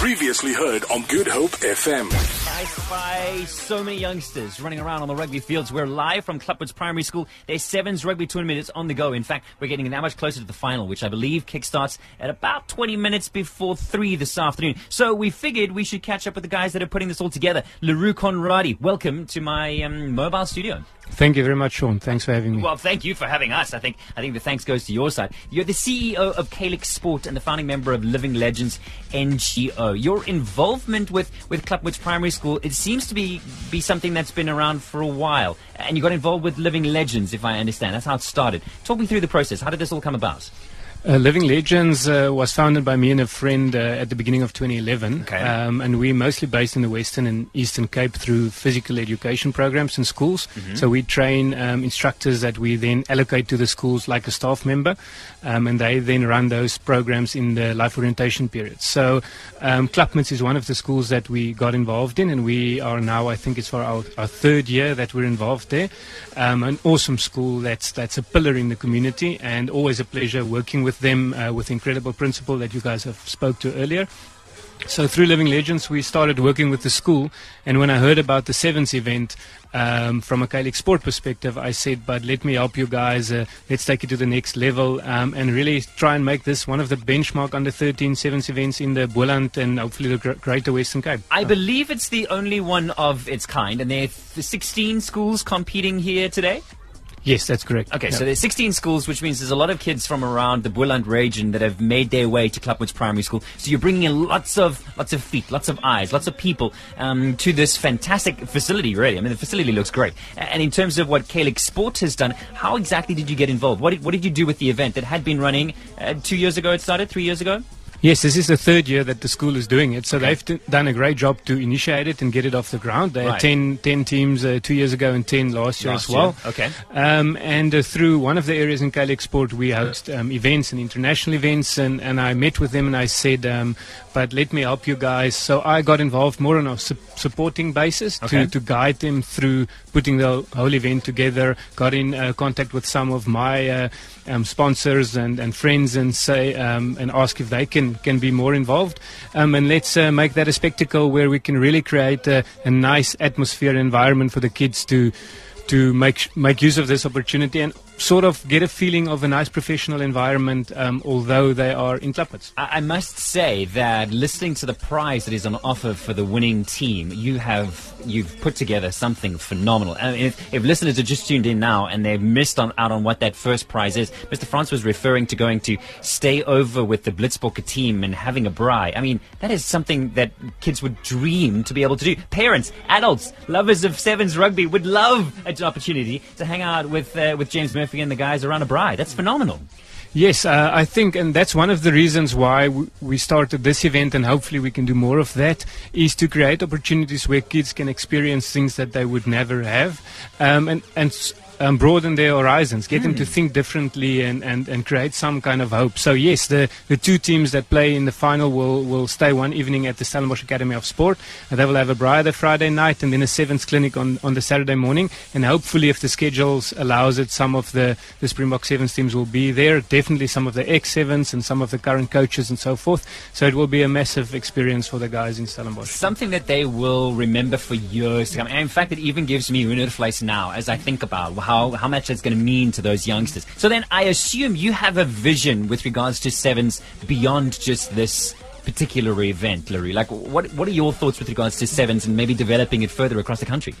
Previously heard on Good Hope FM. I spy so many youngsters running around on the rugby fields. We're live from Klapmuts Primary School. Their Sevens rugby tournament is on the go. In fact, we're getting that much closer to the final, which I believe kickstarts at about 20 minutes before 3 this afternoon. So we figured we should catch up with the guys that are putting this all together. Le Roux Conradie, welcome to my um, mobile studio. Thank you very much, Sean. Thanks for having me. Well, thank you for having us. I think I think the thanks goes to your side. You're the CEO of Caylix Sport and the founding member of Living Legends NGO. Your involvement with with Klapmuts Primary School it seems to be be something that's been around for a while, and you got involved with Living Legends, if I understand. That's how it started. Talk me through the process. How did this all come about? Uh, Living Legends uh, was founded by me and a friend uh, at the beginning of 2011. Okay. Um, and we're mostly based in the Western and Eastern Cape through physical education programs in schools. So we train um, instructors that we then allocate to the schools like a staff member. Um, and they then run those programs in the life orientation period. So um, is one of the schools that we got involved in. And we are now, I think it's for our, our third year that we're involved there. Um, an awesome school that's, that's a pillar in the community and always a pleasure working with them uh, with incredible principal that you guys have spoke to earlier. So through Living Legends, we started working with the school, and when I heard about the Sevens event um, from a Caylix sport perspective, I said, "But let me help you guys. Uh, let's take it to the next level, um, and really try and make this one of the benchmark under 13 Sevens events in the Boland and hopefully the gr- Greater Western Cape." I believe it's the only one of its kind, and there are 16 schools competing here today. Yes, that's correct. Okay, Yeah. so there's 16 schools, which means there's a lot of kids from around the Boland region that have made their way to Klapmuts Primary School. So you're bringing in lots of lots of feet, lots of eyes, lots of people um, to this fantastic facility. Really, I mean, the facility looks great. And in terms of what Caylix Sport has done, how exactly did you get involved? What did, what did you do with the event that had been running uh, two years ago? It started three years ago. Yes, this is the third year that the school is doing it. So they've d- done a great job to initiate it and get it off the ground. They Right. had 10, 10 teams uh, two years ago and 10 last year Last as well. year, okay. Um, and uh, through one of the areas in Caylix Sport, we host um, events and international events. And, and I met with them and I said, um, but let me help you guys. So I got involved more on a su- supporting basis Okay. to, to guide them through putting the whole event together. Got in uh, contact with some of my uh, um, sponsors and, and friends and say um, and ask if they can, can be more involved. Um, and let's uh, make that a spectacle where we can really create a, a nice atmosphere and environment for the kids to to make make use of this opportunity and sort of get a feeling of a nice professional environment, um, although they are in Klapmuts. I I must say that listening to the prize that is on offer for the winning team, you have you've put together something phenomenal. I mean, if, if listeners are just tuned in now and they've missed on, out on what that first prize is, Mr. France was referring to going to stay over with the Blitzbokke team and having a braai. I mean, that is something that kids would dream to be able to do. Parents, adults, lovers of sevens rugby would love an opportunity to hang out with uh, with James Murphy and the guys around a braai. That's phenomenal. Yes, uh, I think, and that's one of the reasons why we started this event, and hopefully we can do more of that, is to create opportunities where kids can experience things that they would never have, um, and and. Um, broaden their horizons, get them to think differently, and, and, and create some kind of hope. So yes, the, the two teams that play in the final will, will stay one evening at the Stellenbosch Academy of Sport. And they will have a the Friday night, and then a sevens clinic on, on the Saturday morning. And hopefully, if the schedules allows it, some of the, the Springbok sevens teams will be there. Definitely some of the ex sevens and some of the current coaches and so forth. So it will be a massive experience for the guys in Stellenbosch. something that they will remember for years to come. And in fact, it even gives me Hoendervleis now as I think about how, how much it's going to mean to those youngsters. So then I assume you have a vision with regards to sevens beyond just this particular event, Larry. Like, what, what are your thoughts with regards to sevens and maybe developing it further across the country?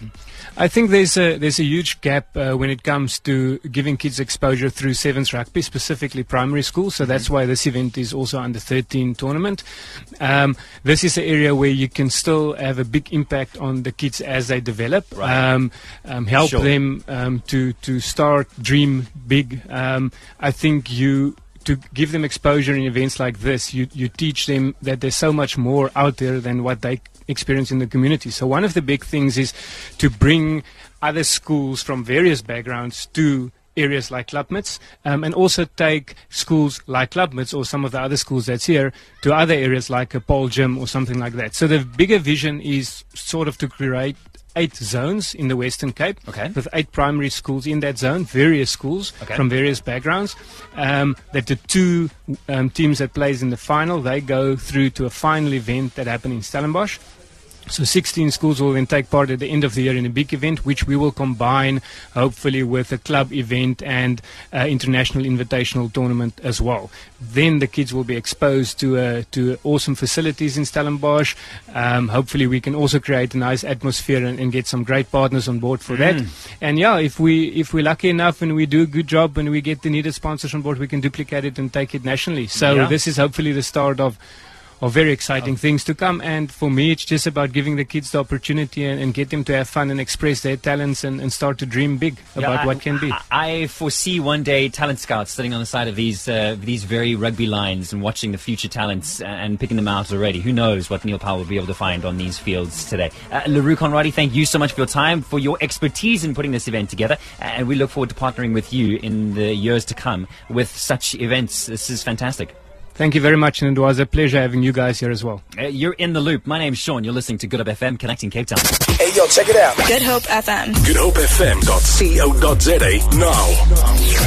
I think there's a there's a huge gap uh, when it comes to giving kids exposure through sevens rugby, specifically primary school. So that's why this event is also under 13 tournament. Um, this is an area where you can still have a big impact on the kids as they develop. Right. Um, um, help Sure. them um, to to start dream big. Um, I think you to give them exposure in events like this, you, you teach them that there's so much more out there than what they experience in the community. So one of the big things is to bring other schools from various backgrounds to areas like Klapmuts um, and also take schools like Klapmuts or some of the other schools that's here to other areas like a Paarl Gym or something like that. So the bigger vision is sort of to create eight zones in the Western Cape Okay. with eight primary schools in that zone, various schools Okay. from various backgrounds. Um, that the two um, teams that plays in the final, they go through to a final event that happened in Stellenbosch. So 16 schools will then take part at the end of the year in a big event, which we will combine hopefully with a club event and uh, international invitational tournament as well. Then the kids will be exposed to uh, to awesome facilities in Stellenbosch. Um, hopefully, we can also create a nice atmosphere and, and get some great partners on board for that. And yeah, if we if we're lucky enough and we do a good job and we get the needed sponsors on board, we can duplicate it and take it nationally. So Yeah. this is hopefully the start of of very exciting things to come. And for me, it's just about giving the kids the opportunity and, and get them to have fun and express their talents and, and start to dream big about Yeah, I- what can be. I, foresee one day talent scouts sitting on the side of these uh, these very rugby lines and watching the future talents and, and picking them out already. Who knows what Neil Powell will be able to find on these fields today. Uh, Le Roux Conradie, thank you so much for your time, for your expertise in putting this event together, and we look forward to partnering with you in the years to come with such events. This is fantastic. Thank you very much, and it was a pleasure having you guys here as well. Uh, you're in the loop. My name's Sean. You're listening to Good Hope FM, connecting Cape Town. Hey, yo, check it out. Good Hope FM. Good Hope FM. GoodHopeFM.co.za now.